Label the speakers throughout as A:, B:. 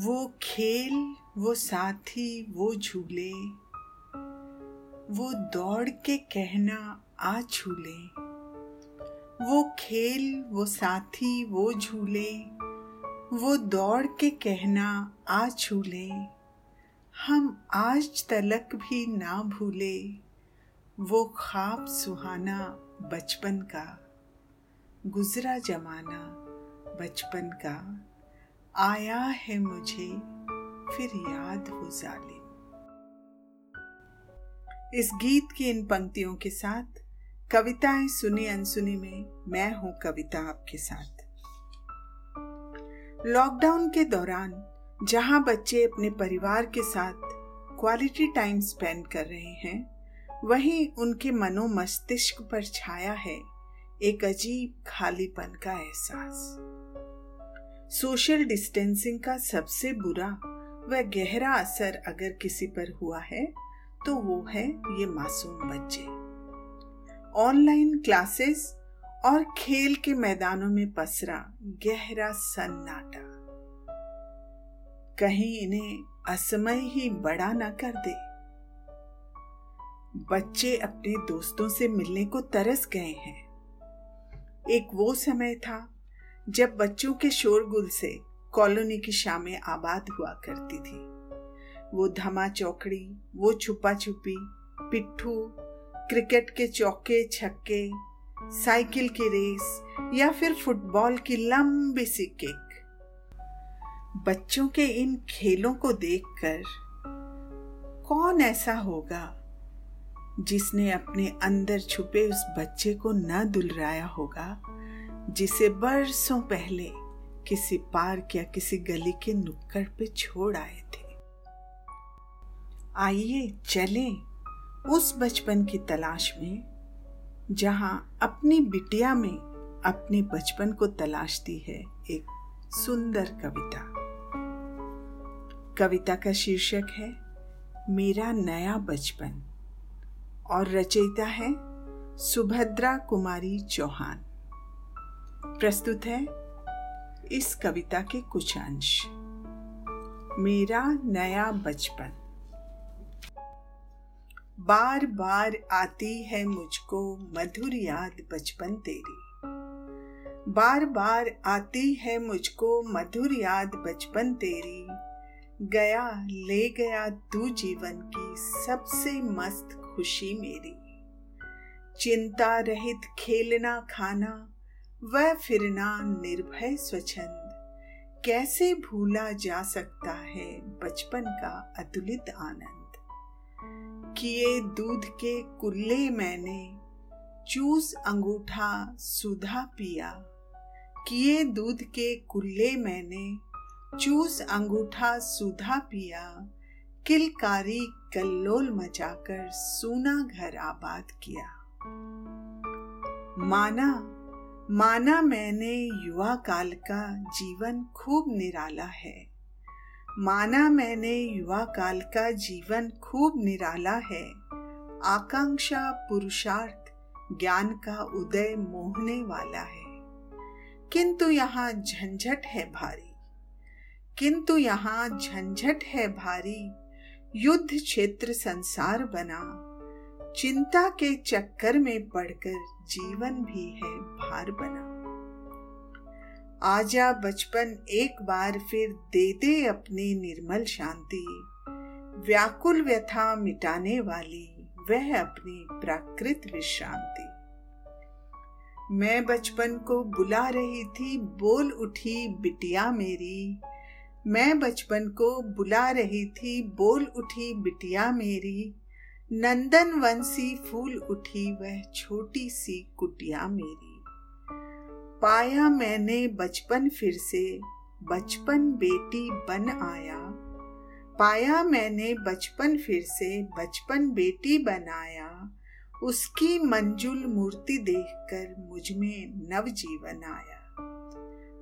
A: वो खेल, वो साथी, वो झूले, वो दौड़ के कहना आ झूले वो खेल, वो साथी, वो झूले, वो दौड़ के कहना आ झूले हम आज तलक भी ना भूले, वो ख्वाब सुहाना बचपन का, गुजरा जमाना बचपन का। आया है मुझे, फिर याद वो जालिम इस गीत की इन पंक्तियों के साथ, कविताएँ सुनी अनसुनी में, मैं हूँ कविता आपके साथ। लॉकडाउन के दौरान, जहाँ बच्चे अपने परिवार के साथ क्वालिटी टाइम स्पेंड कर रहे हैं, वहीं उनके मनो मस्तिष्क पर छाया है एक अजीब खालीपन का एहसास। सोशल डिस्टेंसिंग का सबसे बुरा व गहरा असर अगर किसी पर हुआ है तो वो है ये मासूम बच्चे। ऑनलाइन क्लासेस और खेल के मैदानों में पसरा गहरा सन्नाटा। कहीं इन्हें असमय ही बड़ा न कर दे। बच्चे अपने दोस्तों से मिलने को तरस गए हैं। एक वो समय था जब बच्चों के शोरगुल से कॉलोनी की शामें आबाद हुआ करती थी। वो धमा चौकड़ी, वो छुपा छुपी, पिट्ठू, क्रिकेट के चौके, छक्के, साइकिल की रेस या फिर फुटबॉल की लंबी सी किक। बच्चों के इन खेलों को देखकर कौन ऐसा होगा जिसने अपने अंदर छुपे उस बच्चे को न दुलराया होगा? जिसे बरसों पहले किसी पार्क या किसी गली के नुक्कड़ पे छोड़ आए थे। आइए चलें उस बचपन की तलाश में, जहाँ अपनी बिटिया में अपने बचपन को तलाशती है एक सुंदर कविता। कविता का शीर्षक है, मेरा नया बचपन और रचयिता है सुभद्रा कुमारी चौहान। प्रस्तुत है इस कविता के कुछ अंश। मेरा नया बचपन। बार बार आती है मुझको मधुर याद बचपन तेरी। बार बार आती है मुझको मधुर याद बचपन तेरी। गया ले गया तू जीवन की सबसे मस्त खुशी मेरी। चिंता रहित खेलना खाना वह फिरना निर्भय स्वच्छंद। कैसे भूला जा सकता है बचपन का अतुलित आनंद? किए दूध के कुल्ले मैंने, चूस अंगूठा सुधा पिया। किए दूध के कुल्ले मैंने, चूस अंगूठा सुधा पिया। किलकारी कल्लोल मचाकर, सूना घर आबाद किया। माना माना मैंने युवा काल का जीवन खूब निराला है। माना मैंने युवा काल का जीवन खूब निराला है। आकांक्षा पुरुषार्थ, ज्ञान का उदय मोहने वाला है। किंतु यहाँ झंझट है भारी। किंतु यहाँ झंझट है भारी। युद्ध क्षेत्र संसार बना। चिंता के चक्कर में पड़कर जीवन भी है भार बना। आजा बचपन एक बार फिर दे दे अपनी निर्मल शांति। व्याकुल व्यथा मिटाने वाली वह अपनी प्राकृत विश्रांति। मैं बचपन को बुला रही थी, बोल उठी, बिटिया मेरी। मैं बचपन को बुला रही थी, बोल उठी, बिटिया मेरी। नंदन वंशी फूल उठी वह छोटी सी कुटिया मेरी। पाया मैंने बचपन फिर से, बचपन बेटी बन आया। पाया मैंने बचपन फिर से, बचपन बेटी बनाया उसकी मंजुल मूर्ति देखकर मुझमें नव जीवन आया।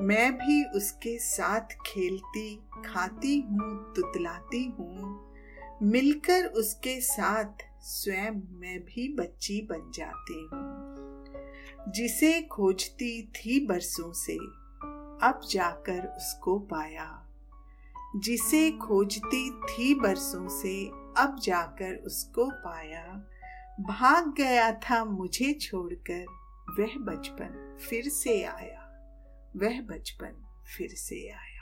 A: मैं भी उसके साथ खेलती, खाती हूँ, तुतलाती हूँ। मिलकर उसके साथ स्वयं मैं भी बच्ची बन जाती हूँ। जिसे खोजती थी बरसों से, अब जाकर उसको पाया। जिसे खोजती थी बरसों से, अब जाकर उसको पाया। भाग गया था मुझे छोड़कर, वह बचपन फिर से आया। वह बचपन फिर से आया।